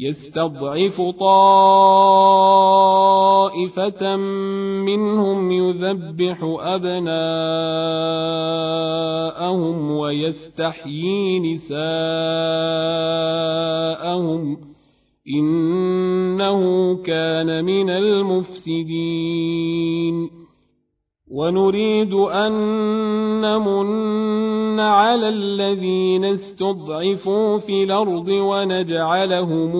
يستضعف طائفة منهم يذبح أبناءهم ويستحيي نساءهم إنه كان من المفسدين. ونريد أن نمن على الذين استضعفوا في الأرض ونجعلهم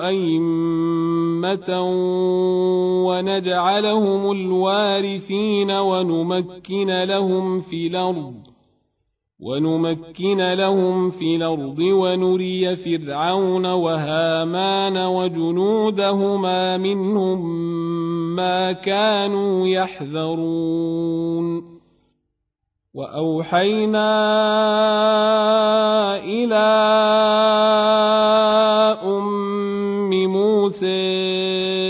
أئمة ونجعلهم الوارثين ونمكن لهم في الأرض. ونمكن لهم في الأرض ونري فرعون وهامان وجنودهما منهم ما كانوا يحذرون. وأوحينا إلى أم موسى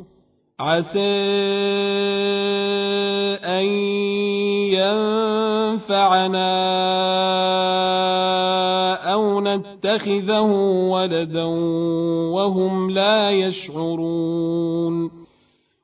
عسى أن ينفعنا أو نتخذه ولدا وهم لا يشعرون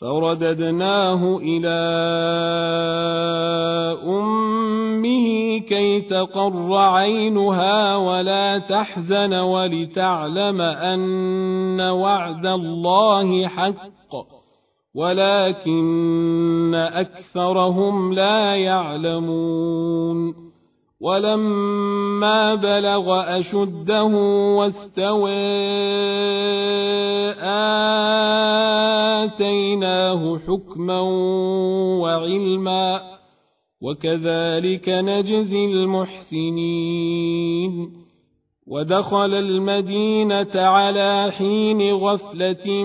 فرددناه إلى أمه كي تقر عينها ولا تحزن ولتعلم أن وعد الله حق ولكن أكثرهم لا يعلمون. ولما بلغ أشده واستوى آتيناه حكما وعلما وكذلك نجزي المحسنين ودخل المدينة على حين غفلة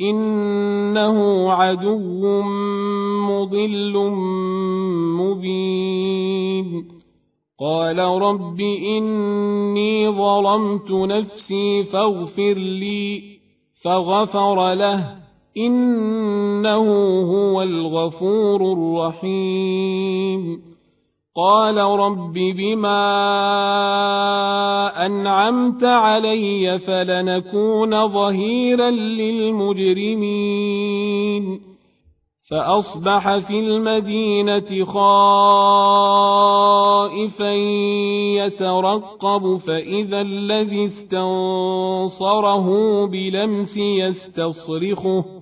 إنه عدو مضل مبين. قال رب إني ظلمت نفسي فاغفر لي فغفر له إنه هو الغفور الرحيم. قال رب بما أنعمت علي فلنكون ظهيرا للمجرمين. فأصبح في المدينة خائفا يترقب فإذا الذي استنصره بلمس يستصرخه.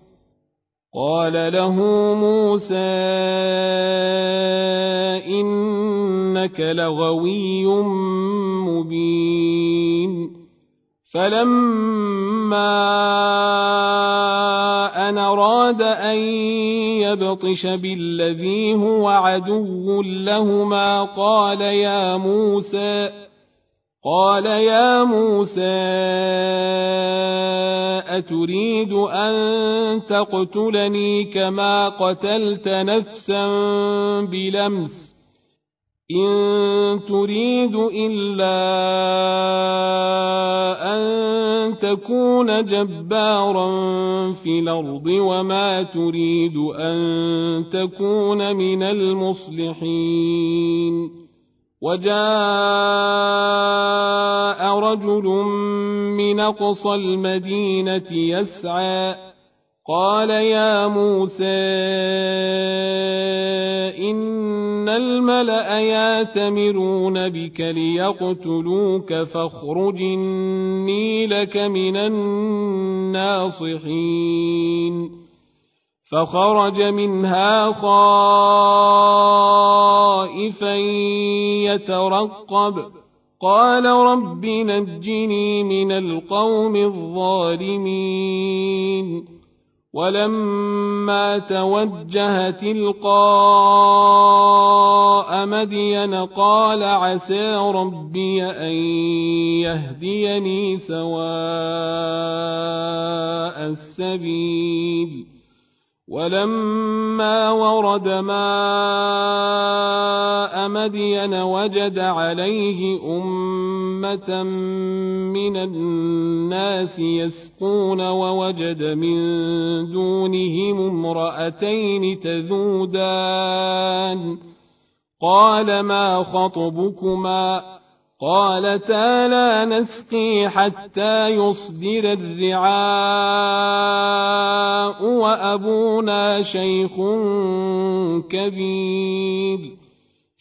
قال له موسى إنك لغوي مبين. فلما أن أراد أن يبطش بالذي هو عدو لهما قال يا موسى قال يا موسى أتريد أن تقتلني كما قتلت نفسا بلمس إن تريد إلا أن تكون جبارا في الأرض وما تريد أن تكون من المصلحين وجاء رجل من أقصى المدينة يسعى قال يا موسى إن الملأ ياتمرون بك ليقتلوك فاخرج إني لك من الناصحين. فخرج منها خائفا يترقب. قال رب نجني من القوم الظالمين. ولما توجه تلقاء مدين قال عسى ربي أن يهديني سواء السبيل. ولما ورد ماء مدين وجد عليه أمة من الناس يسقون ووجد من دونهم امرأتين تذودان. قال ما خطبكما؟ قالتا لا نسقي حتى يصدر الرعاء وأبونا شيخ كبير.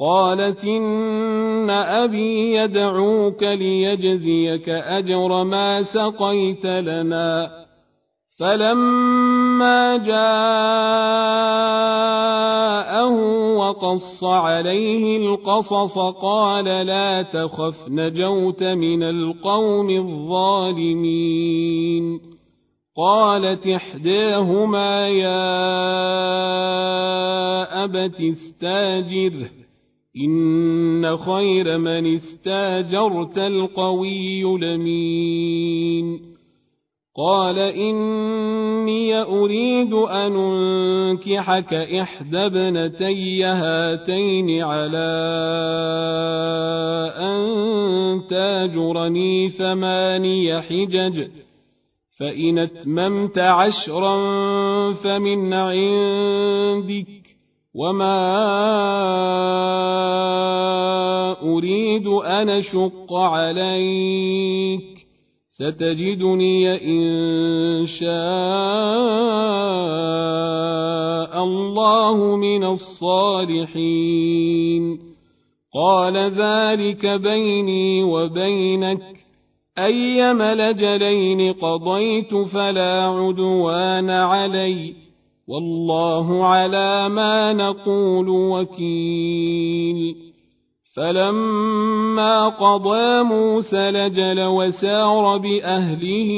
قالت إن أبي يدعوك ليجزيك أجر ما سقيت لنا. فلما جاءه وقص عليه القصص قال لا تخف نجوت من القوم الظالمين. قالت إحداهما يا أبت استاجره. إن خير من استاجرت القوي لمين قال إني أريد أن أنكحك إحدى ابنتي هاتين على أن تاجرني ثماني حجج فإن أتممت عشرا فمن عندك وما أريد أن أشق عليك ستجدني إن شاء الله من الصالحين قال ذلك بيني وبينك أيم لجلين قضيت فلا عدوان علي والله على ما نقول وكيل. فلما قضى موسى لجل وسار بأهله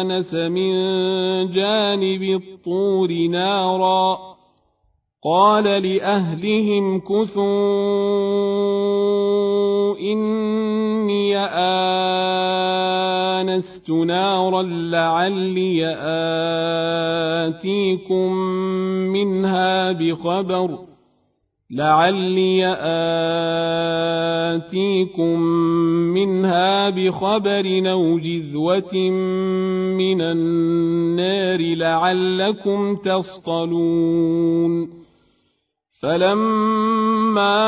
آنس من جانب الطور نارا. قال لأهلهم كثوا آنست نارا لعلي آتيكم منها بخبر لعلي آتيكم منها بخبر أو جذوة من النار لعلكم تصطلون فلما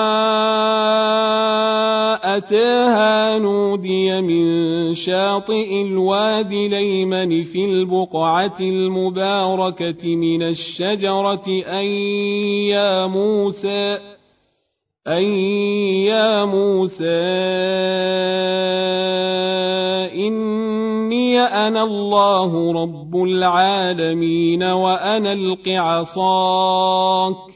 أتاها نودي من شاطئ الوادي ليمن في البقعة المباركة من الشجرة أن يا موسى أن يا موسى إني أنا الله رب العالمين وأنا الق عصاك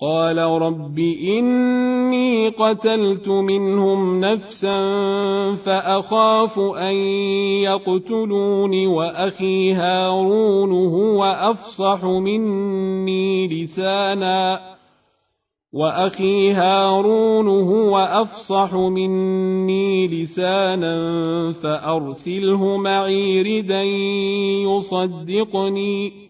قال رب إني قتلت منهم نفسا فأخاف أن يقتلون وأخي هارون هو أفصح مني لسانا وأخي هارون هو أفصح مني لسانا فأرسله معي ردا يصدقني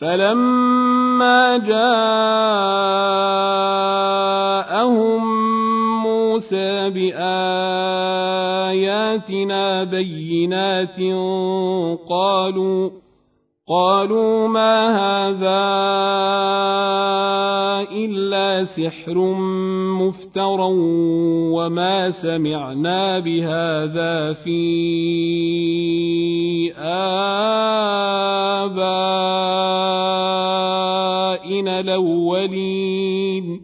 فلما جاءهم موسى بآياتنا بينات قالوا قالوا ما هذا إلا سحر مفترى وما سمعنا بهذا في آبائنا الأولين.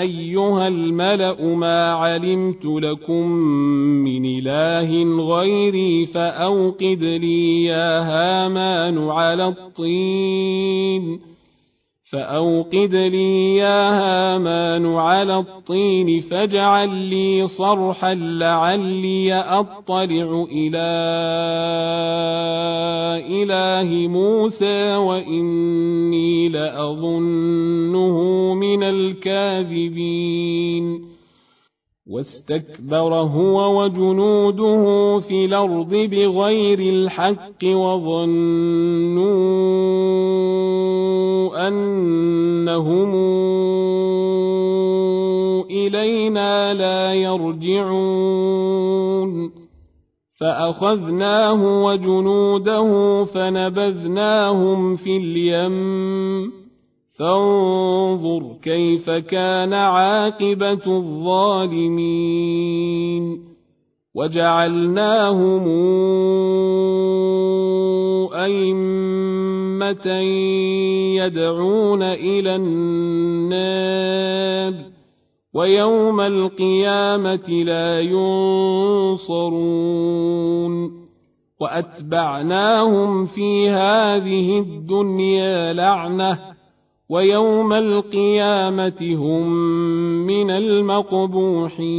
أيها الملأ ما علمت لكم من إله غيري فأوقد لي يا هامان على الطين. فأوقد لي يا هامان على الطين فاجعل لي صرحا لعلي أطلع إلى إله موسى وإني لأظنه من الكاذبين واستكبر هو وجنوده في الأرض بغير الحق وظنوا أنهم إلينا لا يرجعون فأخذناه وجنوده فنبذناهم في اليم. فانظر كيف كان عاقبة الظالمين. وجعلناهم أئمة يدعون إلى النار. ويوم القيامة لا ينصرون وأتبعناهم في هذه الدنيا لعنةً ويوم القيامة هم من المقبوحين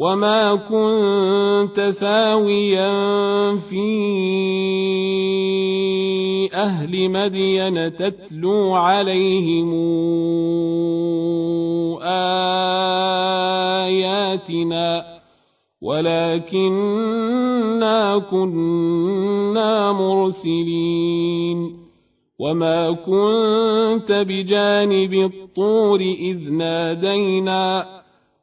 وما كنت ثاويا في أهل مدين تتلو عليهم آياتنا ولكنا كنا مرسلين وما كنت بجانب الطور إذ نادينا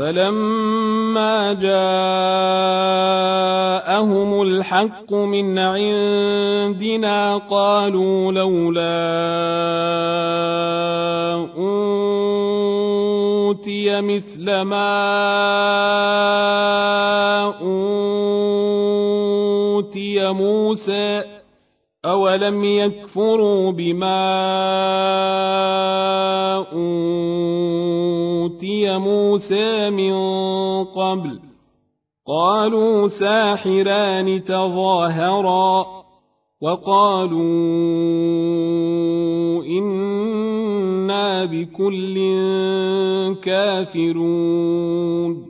فلما جاءهم الحق من عندنا قالوا لولا اوتي مثل ما اوتي موسى اولم يكفروا بما اوتي موسى من قبل. قالوا ساحران تظاهرا وقالوا إنا بكل كافرون.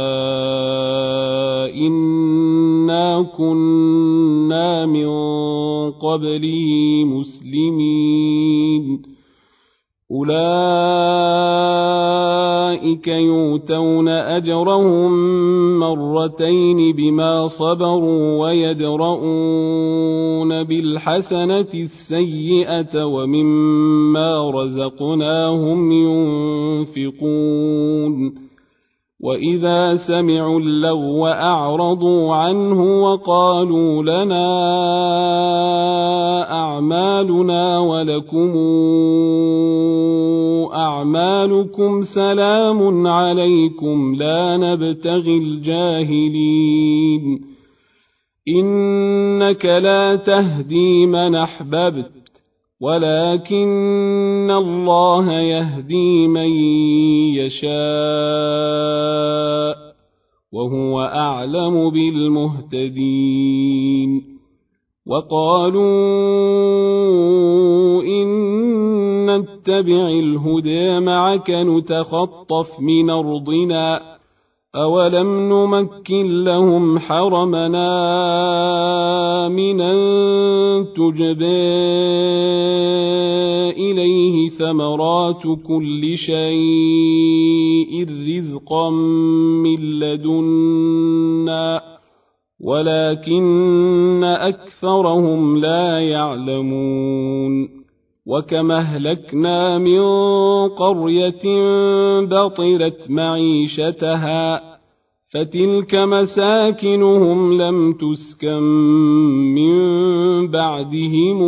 قبله مسلمين. أولئك يؤتون أجرهم مرتين بما صبروا ويدرؤون بالحسنة السيئة ومما رزقناهم ينفقون. واذا سمعوا اللغو اعرضوا عنه وقالوا لنا اعمالنا ولكم اعمالكم سلام عليكم لا نبتغي الجاهلين انك لا تهدي من احببت ولكن الله يهدي من يشاء وهو أعلم بالمهتدين وقالوا إن نتبع الهدى معك نتخطف من أرضنا أولم نمكن لهم حرمنا من تجبى إليه ثمرات كل شيء رزقا من لدنا ولكن أكثرهم لا يعلمون وكما اهلكنا من قريه بطرت معيشتها فتلك مساكنهم لم تسكن من بعدهم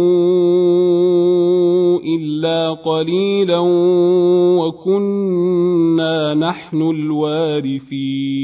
الا قليلا وكنا نحن الوارثين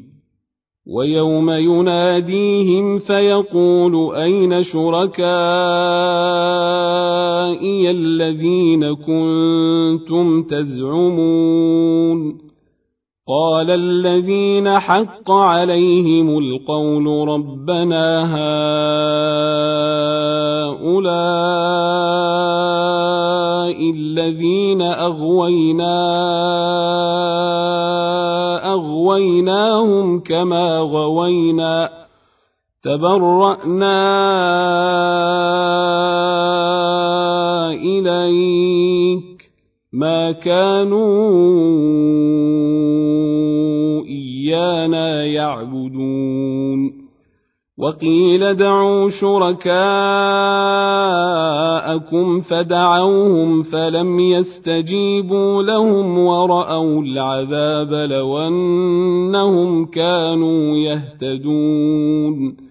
ويوم يناديهم فيقول أين شركائي الذين كنتم تزعمون قال الذين حق عليهم القول ربنا هؤلاء الذين أغوينا أغويناهم كما غوينا تبرأنا إليك ما كانوا إيانا يعبدون وقيل دعوا شركاءكم فدعوهم فلم يستجيبوا لهم ورأوا العذاب لو أنهم كانوا يهتدون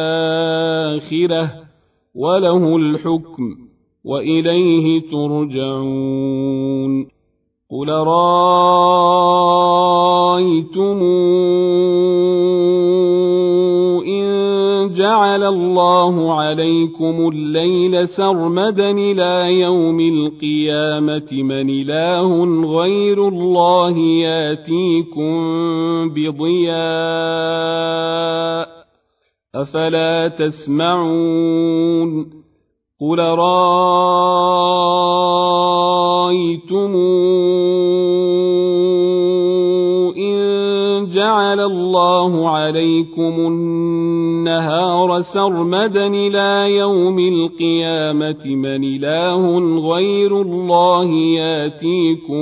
وله الحكم وإليه ترجعون. قل رايتم جعل الله عليكم الليل سرمدا إلى يوم القيامة من إله غير الله ياتيكم بضياء أفلا تسمعون قل رأيتم جعل الله عليكم النهار سرمدا إلى يوم القيامة من إله غير الله ياتيكم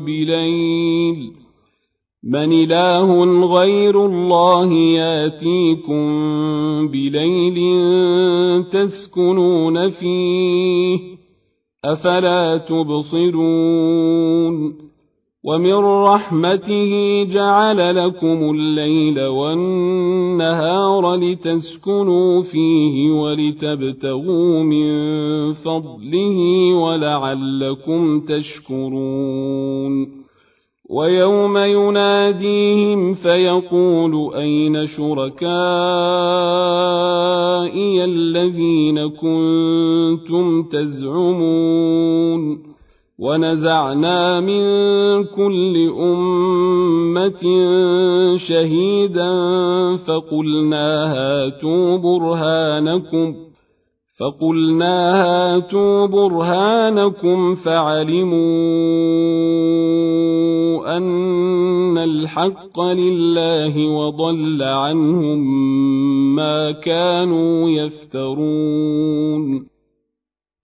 بليل من إله غير الله ياتيكم بليل تسكنون فيه أفلا تبصرون ومن رحمته جعل لكم الليل والنهار لتسكنوا فيه ولتبتغوا من فضله ولعلكم تشكرون ويوم يناديهم فيقول أين شركائي الذين كنتم تزعمون ونزعنا من كل أمة شهيدا فقلنا هاتوا برهانكم فقلنا هاتوا برهانكم فعلموا أن الحق لله وضل عنهم ما كانوا يفترون.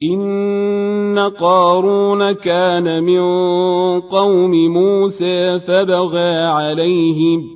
إن قارون كان من قوم موسى فبغى عليهم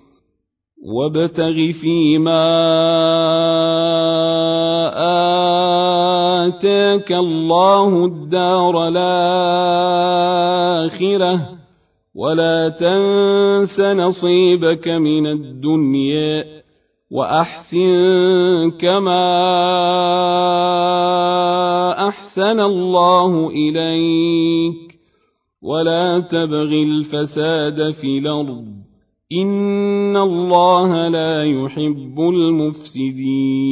وابتغ فيما آتاك الله الدار الآخرة. ولا تنس نصيبك من الدنيا وأحسن كما أحسن الله إليك. ولا تبغ الفساد في الأرض. ان الله لا يحب المفسدين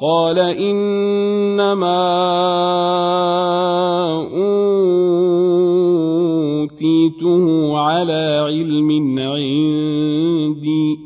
قال انما اوتيته على علم عندي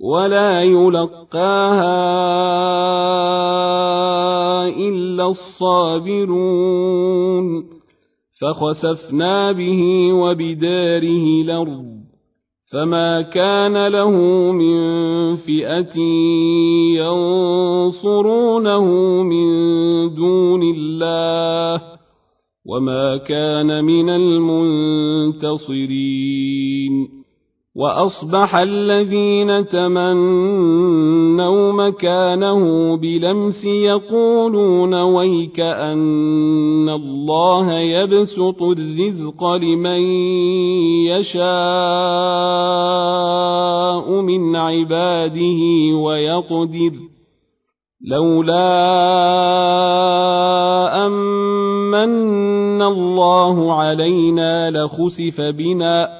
ولا يلقاها إلا الصابرون. فخسفنا به وبداره الأرض. فما كان له من فئة ينصرونه من دون الله. وما كان من المنتصرين. وأصبح الذين تمنوا مكانه بلمس يقولون ويك أن الله يبسط الرزق لمن يشاء من عباده ويقدر لولا أمن الله علينا لخسف بنا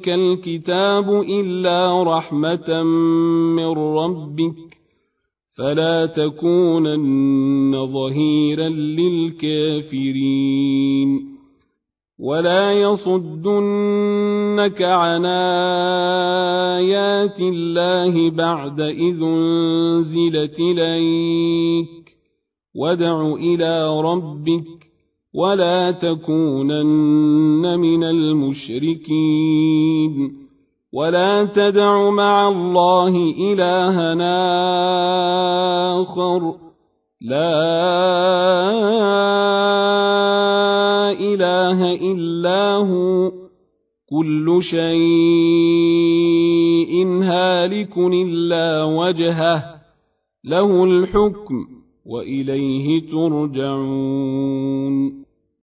اليك الكتاب الا رحمه من ربك فلا تكونن ظهيرا للكافرين ولا يصدنك عن آيات الله بعد إذ أنزلت إليك وادع إلى ربك ولا تكونن من المشركين ولا تدع مع الله إلهنا آخر. لا إله إلا هو. كل شيء هالك إلا وجهه. له الحكم وإليه ترجعون.